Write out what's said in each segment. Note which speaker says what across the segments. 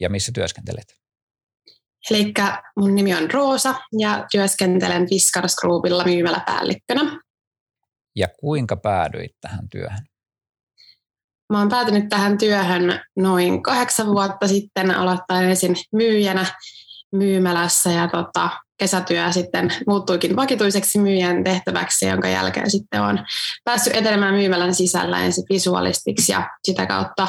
Speaker 1: ja missä työskentelet?
Speaker 2: Eli mun nimi on Roosa ja työskentelen Fiskars Groupilla myymäläpäällikkönä.
Speaker 1: Ja kuinka päädyit tähän työhön?
Speaker 2: Mä oon päätynyt tähän työhön noin kahdeksan vuotta sitten. Aloittain ensin myyjänä myymälässä ja tota, kesätyö sitten muuttuikin vakituiseksi myyjän tehtäväksi, jonka jälkeen sitten on päässyt etenemään myymälän sisällä ensin visualistiksi ja sitä kautta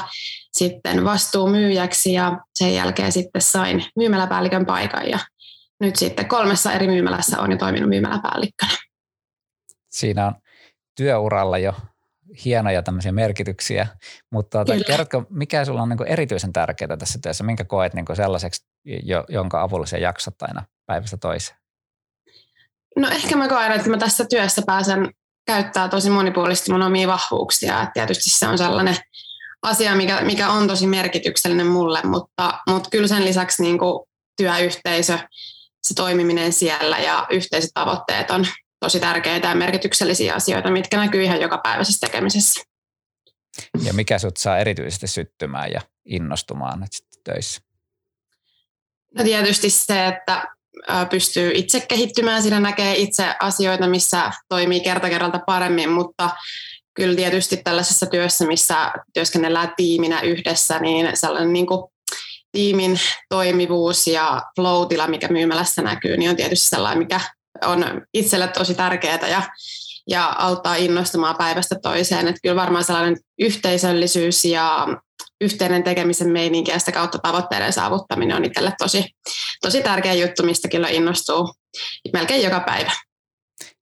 Speaker 2: sitten vastuumyyjäksi ja sen jälkeen sitten sain myymäläpäällikön paikan. Ja nyt sitten kolmessa eri myymälässä on jo toiminut myymäläpäällikkönä.
Speaker 1: Siinä on työuralla jo hienoja tämmöisiä merkityksiä, mutta tuota, kerrotko, mikä sulla on niin erityisen tärkeää tässä työssä, minkä koet niin sellaiseksi, jo, jonka avulla sä jaksat aina päivästä toiseen?
Speaker 2: No ehkä mä koen, että mä tässä työssä pääsen käyttää tosi monipuolisesti mun omia vahvuuksia. Et tietysti se on sellainen asia, mikä, mikä on tosi merkityksellinen mulle, mutta, mutta kyllä sen lisäksi niin kuin työyhteisö, se toimiminen siellä ja yhteiset tavoitteet on tosi tärkeitä ja merkityksellisiä asioita, mitkä näkyy ihan jokapäiväisessä tekemisessä.
Speaker 1: Ja mikä sut saa erityisesti syttymään ja innostumaan nyt töissä?
Speaker 2: No tietysti se, että pystyy itse kehittymään, siinä näkee itse asioita, missä toimii kerta kerralta paremmin, mutta kyllä tietysti tällaisessa työssä, missä työskennellään tiiminä yhdessä, niin sellainen niin kuin tiimin toimivuus ja flow mikä myymälässä näkyy, niin on tietysti sellainen, mikä on itselle tosi tärkeää ja, ja auttaa innostumaan päivästä toiseen. Että kyllä varmaan sellainen yhteisöllisyys ja yhteinen tekemisen meininki ja sitä kautta tavoitteiden saavuttaminen on itselle tosi, tosi tärkeä juttu, mistä kyllä innostuu melkein joka päivä.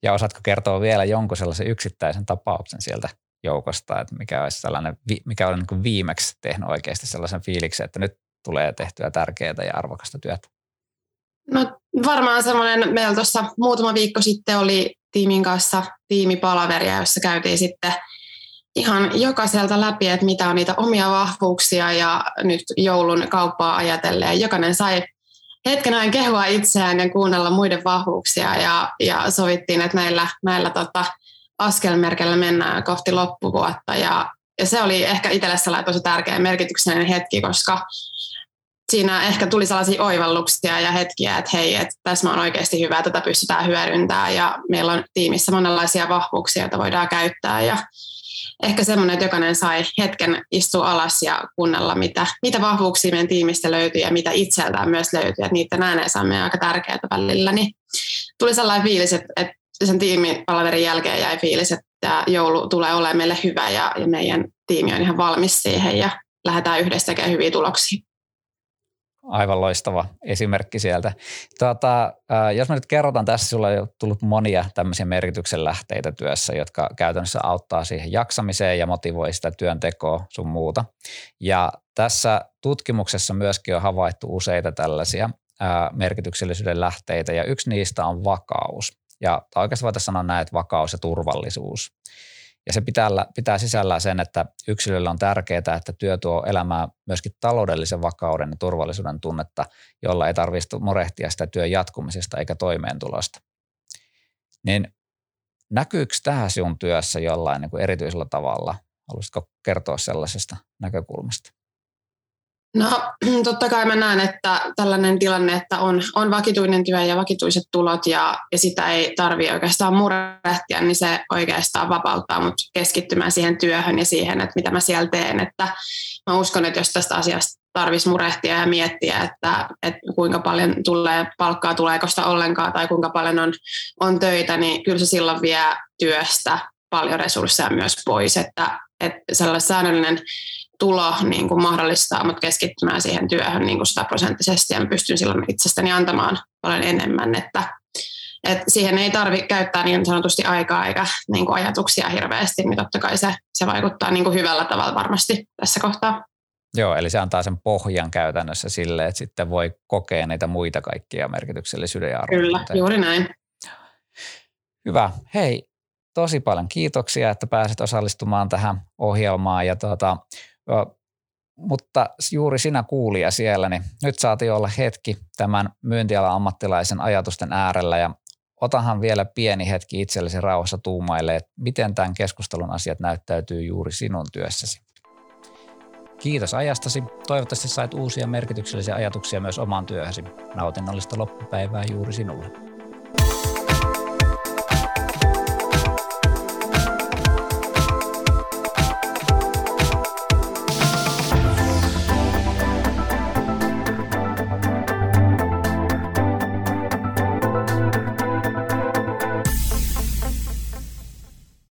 Speaker 1: Ja osaatko kertoa vielä jonkun sellaisen yksittäisen tapauksen sieltä joukosta, että mikä olisi sellainen, mikä on niin viimeksi tehnyt oikeasti sellaisen fiiliksen, että nyt tulee tehtyä tärkeää ja arvokasta työtä?
Speaker 2: No varmaan semmoinen, meillä tuossa muutama viikko sitten oli tiimin kanssa tiimipalaveria, jossa käytiin sitten ihan jokaiselta läpi, että mitä on niitä omia vahvuuksia ja nyt joulun kauppaa ajatellen. Jokainen sai hetken ajan kehua itseään ja kuunnella muiden vahvuuksia ja, ja sovittiin, että näillä, näillä tota, askelmerkellä mennään kohti loppuvuotta. Ja, ja se oli ehkä itselle tosi tärkeä merkityksellinen hetki, koska siinä ehkä tuli sellaisia oivalluksia ja hetkiä, että hei, että tässä on oikeasti hyvä, tätä pystytään hyödyntämään. Ja meillä on tiimissä monenlaisia vahvuuksia, joita voidaan käyttää. Ja ehkä semmoinen, että jokainen sai hetken istua alas ja kuunnella, mitä, mitä vahvuuksia meidän tiimistä löytyy ja mitä itseltään myös löytyy, että niiden äänensä on aika tärkeää välillä, niin tuli sellainen fiilis, että, että sen tiimipalaverin jälkeen jäi fiilis, että joulu tulee olemaan meille hyvä ja, ja meidän tiimi on ihan valmis siihen ja lähdetään yhdessä tekemään hyviä tuloksia
Speaker 1: aivan loistava esimerkki sieltä. Tuota, jos me nyt kerrotaan tässä, sulla on tullut monia tämmöisiä merkityksen lähteitä työssä, jotka käytännössä auttaa siihen jaksamiseen ja motivoi sitä työntekoa sun muuta. Ja tässä tutkimuksessa myöskin on havaittu useita tällaisia merkityksellisyyden lähteitä ja yksi niistä on vakaus. Ja oikeastaan voitaisiin sanoa näin, että vakaus ja turvallisuus. Ja se pitää, pitää sisällään sen, että yksilölle on tärkeää, että työ tuo elämään myöskin taloudellisen vakauden ja turvallisuuden tunnetta, jolla ei tarvitse murehtia sitä työn jatkumisesta eikä toimeentulosta. Niin näkyykö tähän sinun työssä jollain niin kuin erityisellä tavalla? Haluaisitko kertoa sellaisesta näkökulmasta?
Speaker 2: No totta kai mä näen, että tällainen tilanne, että on, on vakituinen työ ja vakituiset tulot ja, ja sitä ei tarvitse oikeastaan murehtia, niin se oikeastaan vapauttaa mut keskittymään siihen työhön ja siihen, että mitä mä siellä teen. Että mä uskon, että jos tästä asiasta tarvitsisi murehtia ja miettiä, että, että kuinka paljon tulee palkkaa, tuleeko sitä ollenkaan tai kuinka paljon on, on töitä, niin kyllä se silloin vie työstä paljon resursseja myös pois, että, että sellainen säännöllinen tulo niin kuin mahdollistaa mut keskittymään siihen työhön niin kuin sataprosenttisesti ja mä pystyn silloin itsestäni antamaan paljon enemmän, että, että siihen ei tarvitse käyttää niin sanotusti aikaa eikä niin kuin ajatuksia hirveästi, niin totta kai se, se vaikuttaa niin kuin hyvällä tavalla varmasti tässä kohtaa.
Speaker 1: Joo, eli se antaa sen pohjan käytännössä sille, että sitten voi kokea niitä muita kaikkia merkityksellisyyden ja
Speaker 2: Kyllä, juuri näin.
Speaker 1: Hyvä. Hei, tosi paljon kiitoksia, että pääsit osallistumaan tähän ohjelmaan. Ja tuota, mutta juuri sinä kuulija siellä, niin nyt saatiin olla hetki tämän myyntialan ammattilaisen ajatusten äärellä ja otahan vielä pieni hetki itsellesi rauhassa tuumaille, että miten tämän keskustelun asiat näyttäytyy juuri sinun työssäsi. Kiitos ajastasi. Toivottavasti sait uusia merkityksellisiä ajatuksia myös omaan työhösi. Nautinnollista loppupäivää juuri sinulle.